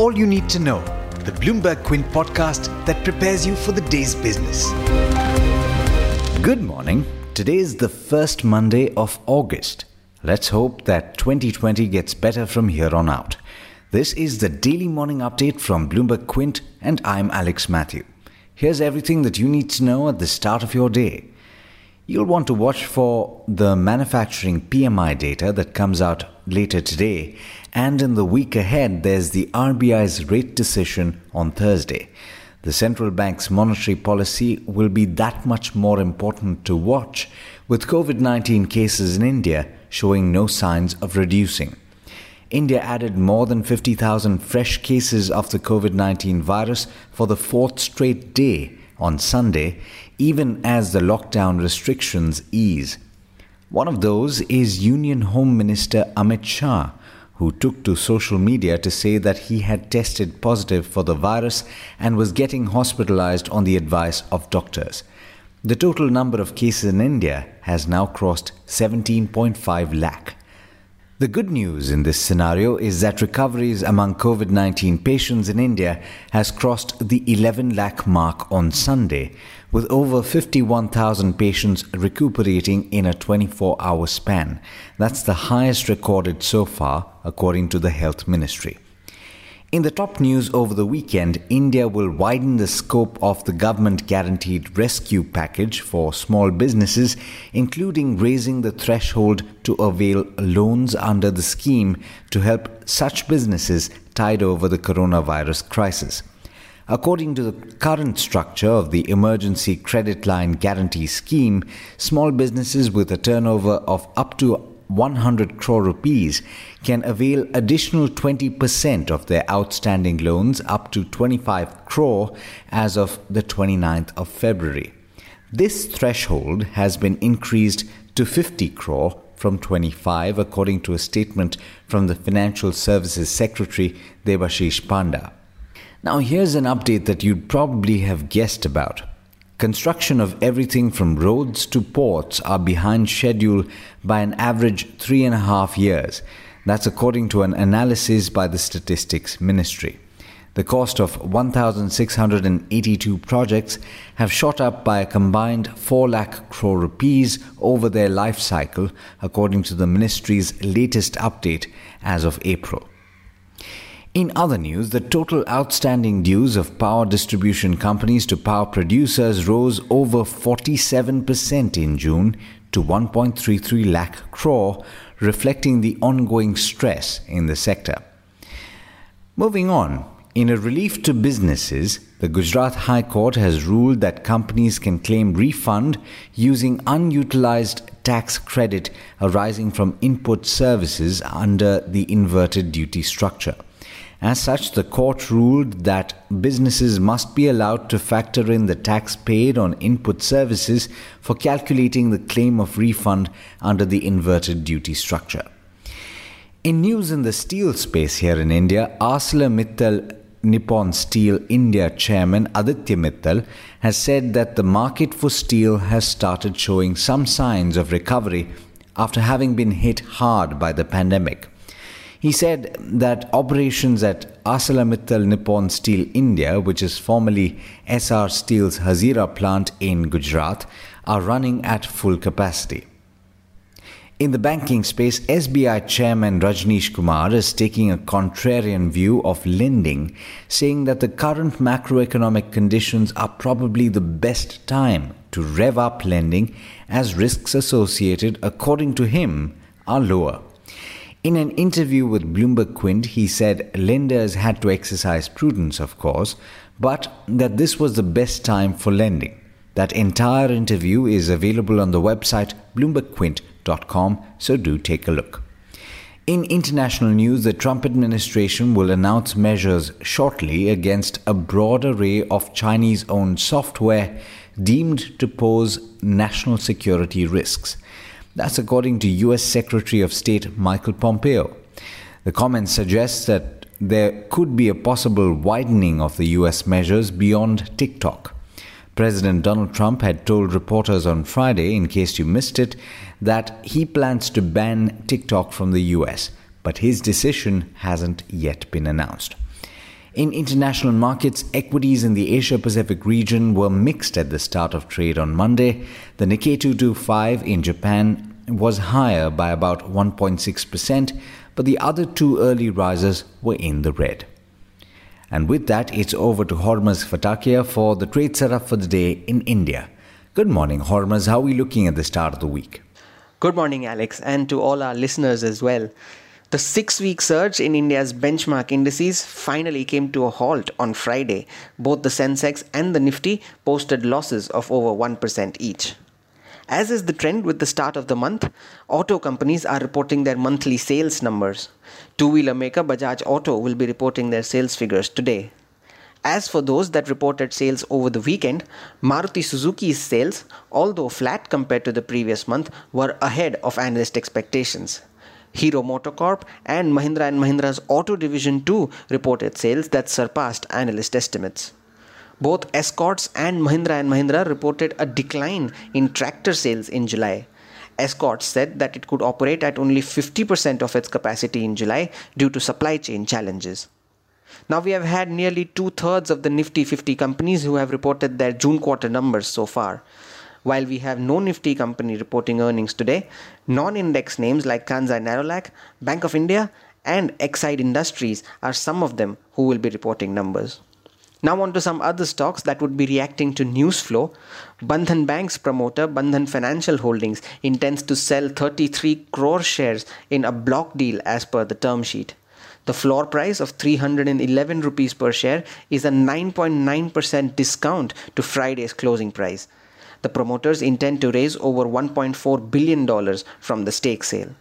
all you need to know, the Bloomberg Quint podcast that prepares you for the day's business. Good morning. Today is the first Monday of August. Let's hope that 2020 gets better from here on out. This is the daily morning update from Bloomberg Quint, and I'm Alex Matthew. Here's everything that you need to know at the start of your day. You'll want to watch for the manufacturing PMI data that comes out later today, and in the week ahead, there's the RBI's rate decision on Thursday. The central bank's monetary policy will be that much more important to watch, with COVID 19 cases in India showing no signs of reducing. India added more than 50,000 fresh cases of the COVID 19 virus for the fourth straight day on Sunday, even as the lockdown restrictions ease. One of those is Union Home Minister Amit Shah, who took to social media to say that he had tested positive for the virus and was getting hospitalized on the advice of doctors. The total number of cases in India has now crossed 17.5 lakh. The good news in this scenario is that recoveries among COVID 19 patients in India has crossed the 11 lakh mark on Sunday, with over 51,000 patients recuperating in a 24 hour span. That's the highest recorded so far, according to the Health Ministry. In the top news over the weekend, India will widen the scope of the government guaranteed rescue package for small businesses, including raising the threshold to avail loans under the scheme to help such businesses tide over the coronavirus crisis. According to the current structure of the Emergency Credit Line Guarantee Scheme, small businesses with a turnover of up to 100 crore rupees can avail additional 20% of their outstanding loans up to 25 crore as of the 29th of February. This threshold has been increased to 50 crore from 25 according to a statement from the Financial Services Secretary Debashish Panda. Now here's an update that you'd probably have guessed about. Construction of everything from roads to ports are behind schedule by an average three and a half years. That's according to an analysis by the Statistics Ministry. The cost of 1,682 projects have shot up by a combined 4 lakh crore rupees over their life cycle, according to the ministry's latest update as of April. In other news, the total outstanding dues of power distribution companies to power producers rose over 47% in June to 1.33 lakh crore, reflecting the ongoing stress in the sector. Moving on, in a relief to businesses, the Gujarat High Court has ruled that companies can claim refund using unutilized tax credit arising from input services under the inverted duty structure. As such, the court ruled that businesses must be allowed to factor in the tax paid on input services for calculating the claim of refund under the inverted duty structure. In news in the steel space here in India, ArcelorMittal Nippon Steel India chairman Aditya Mittal has said that the market for steel has started showing some signs of recovery after having been hit hard by the pandemic. He said that operations at ArcelorMittal Nippon Steel India, which is formerly Essar Steel's Hazira plant in Gujarat, are running at full capacity. In the banking space, SBI chairman Rajneesh Kumar is taking a contrarian view of lending, saying that the current macroeconomic conditions are probably the best time to rev up lending as risks associated, according to him, are lower. In an interview with Bloomberg Quint, he said lenders had to exercise prudence, of course, but that this was the best time for lending. That entire interview is available on the website bloombergquint.com, so do take a look. In international news, the Trump administration will announce measures shortly against a broad array of Chinese owned software deemed to pose national security risks. That's according to US Secretary of State Michael Pompeo. The comment suggests that there could be a possible widening of the US measures beyond TikTok. President Donald Trump had told reporters on Friday, in case you missed it, that he plans to ban TikTok from the US, but his decision hasn't yet been announced. In international markets, equities in the Asia Pacific region were mixed at the start of trade on Monday. The Nikkei 225 in Japan was higher by about 1.6%, but the other two early risers were in the red. And with that, it's over to Hormuz Fatakia for the trade setup for the day in India. Good morning, Hormuz. How are we looking at the start of the week? Good morning, Alex, and to all our listeners as well. The six week surge in India's benchmark indices finally came to a halt on Friday. Both the Sensex and the Nifty posted losses of over 1% each. As is the trend with the start of the month, auto companies are reporting their monthly sales numbers. Two wheeler maker Bajaj Auto will be reporting their sales figures today. As for those that reported sales over the weekend, Maruti Suzuki's sales, although flat compared to the previous month, were ahead of analyst expectations. Hero MotoCorp and Mahindra & Mahindra's auto division too reported sales that surpassed analyst estimates. Both Escorts and Mahindra & Mahindra reported a decline in tractor sales in July. Escorts said that it could operate at only 50% of its capacity in July due to supply chain challenges. Now we have had nearly two thirds of the Nifty 50 companies who have reported their June quarter numbers so far. While we have no Nifty company reporting earnings today, non index names like Kansai Nerolac, Bank of India, and Exide Industries are some of them who will be reporting numbers. Now, on to some other stocks that would be reacting to news flow. Bandhan Bank's promoter, Bandhan Financial Holdings, intends to sell 33 crore shares in a block deal as per the term sheet. The floor price of 311 rupees per share is a 9.9% discount to Friday's closing price. The promoters intend to raise over $1.4 billion from the stake sale.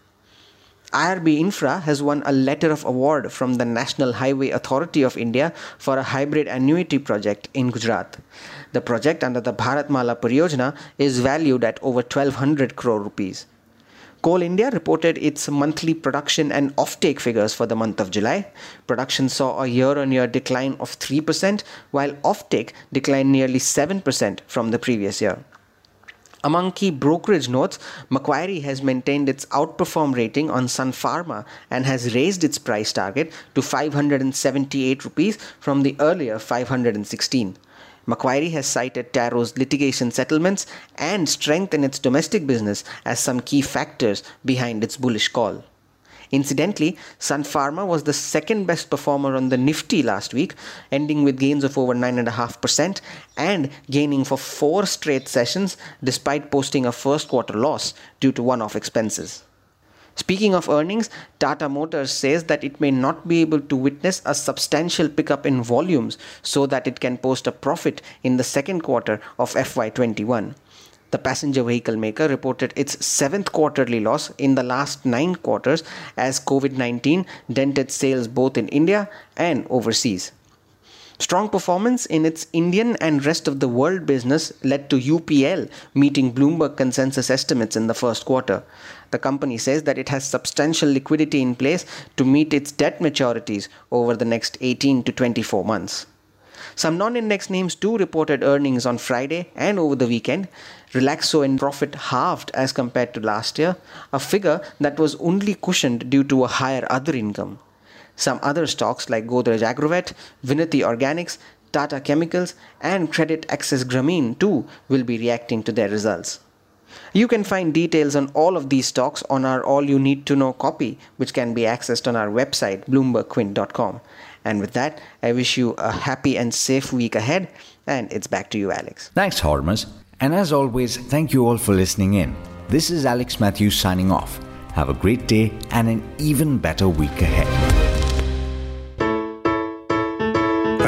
IRB Infra has won a letter of award from the National Highway Authority of India for a hybrid annuity project in Gujarat. The project under the Bharatmala Pariyojana is valued at over 1200 crore rupees. Coal India reported its monthly production and offtake figures for the month of July. Production saw a year on year decline of 3%, while offtake declined nearly 7% from the previous year. Among key brokerage notes, Macquarie has maintained its outperform rating on Sun Pharma and has raised its price target to 578 rupees from the earlier 516. Macquarie has cited Taro's litigation settlements and strength in its domestic business as some key factors behind its bullish call. Incidentally, Sun Pharma was the second best performer on the Nifty last week, ending with gains of over 9.5% and gaining for four straight sessions despite posting a first quarter loss due to one off expenses. Speaking of earnings, Tata Motors says that it may not be able to witness a substantial pickup in volumes so that it can post a profit in the second quarter of FY21. The passenger vehicle maker reported its seventh quarterly loss in the last nine quarters as COVID 19 dented sales both in India and overseas. Strong performance in its Indian and rest of the world business led to UPL meeting Bloomberg consensus estimates in the first quarter. The company says that it has substantial liquidity in place to meet its debt maturities over the next 18 to 24 months. Some non index names too reported earnings on Friday and over the weekend. Relaxo in profit halved as compared to last year, a figure that was only cushioned due to a higher other income. Some other stocks like Godrej Agrovet, Vinati Organics, Tata Chemicals, and Credit Access Grameen too will be reacting to their results. You can find details on all of these stocks on our All You Need to Know copy, which can be accessed on our website, bloombergquint.com. And with that, I wish you a happy and safe week ahead. And it's back to you, Alex. Thanks, Hormuz. And as always, thank you all for listening in. This is Alex Matthews signing off. Have a great day and an even better week ahead.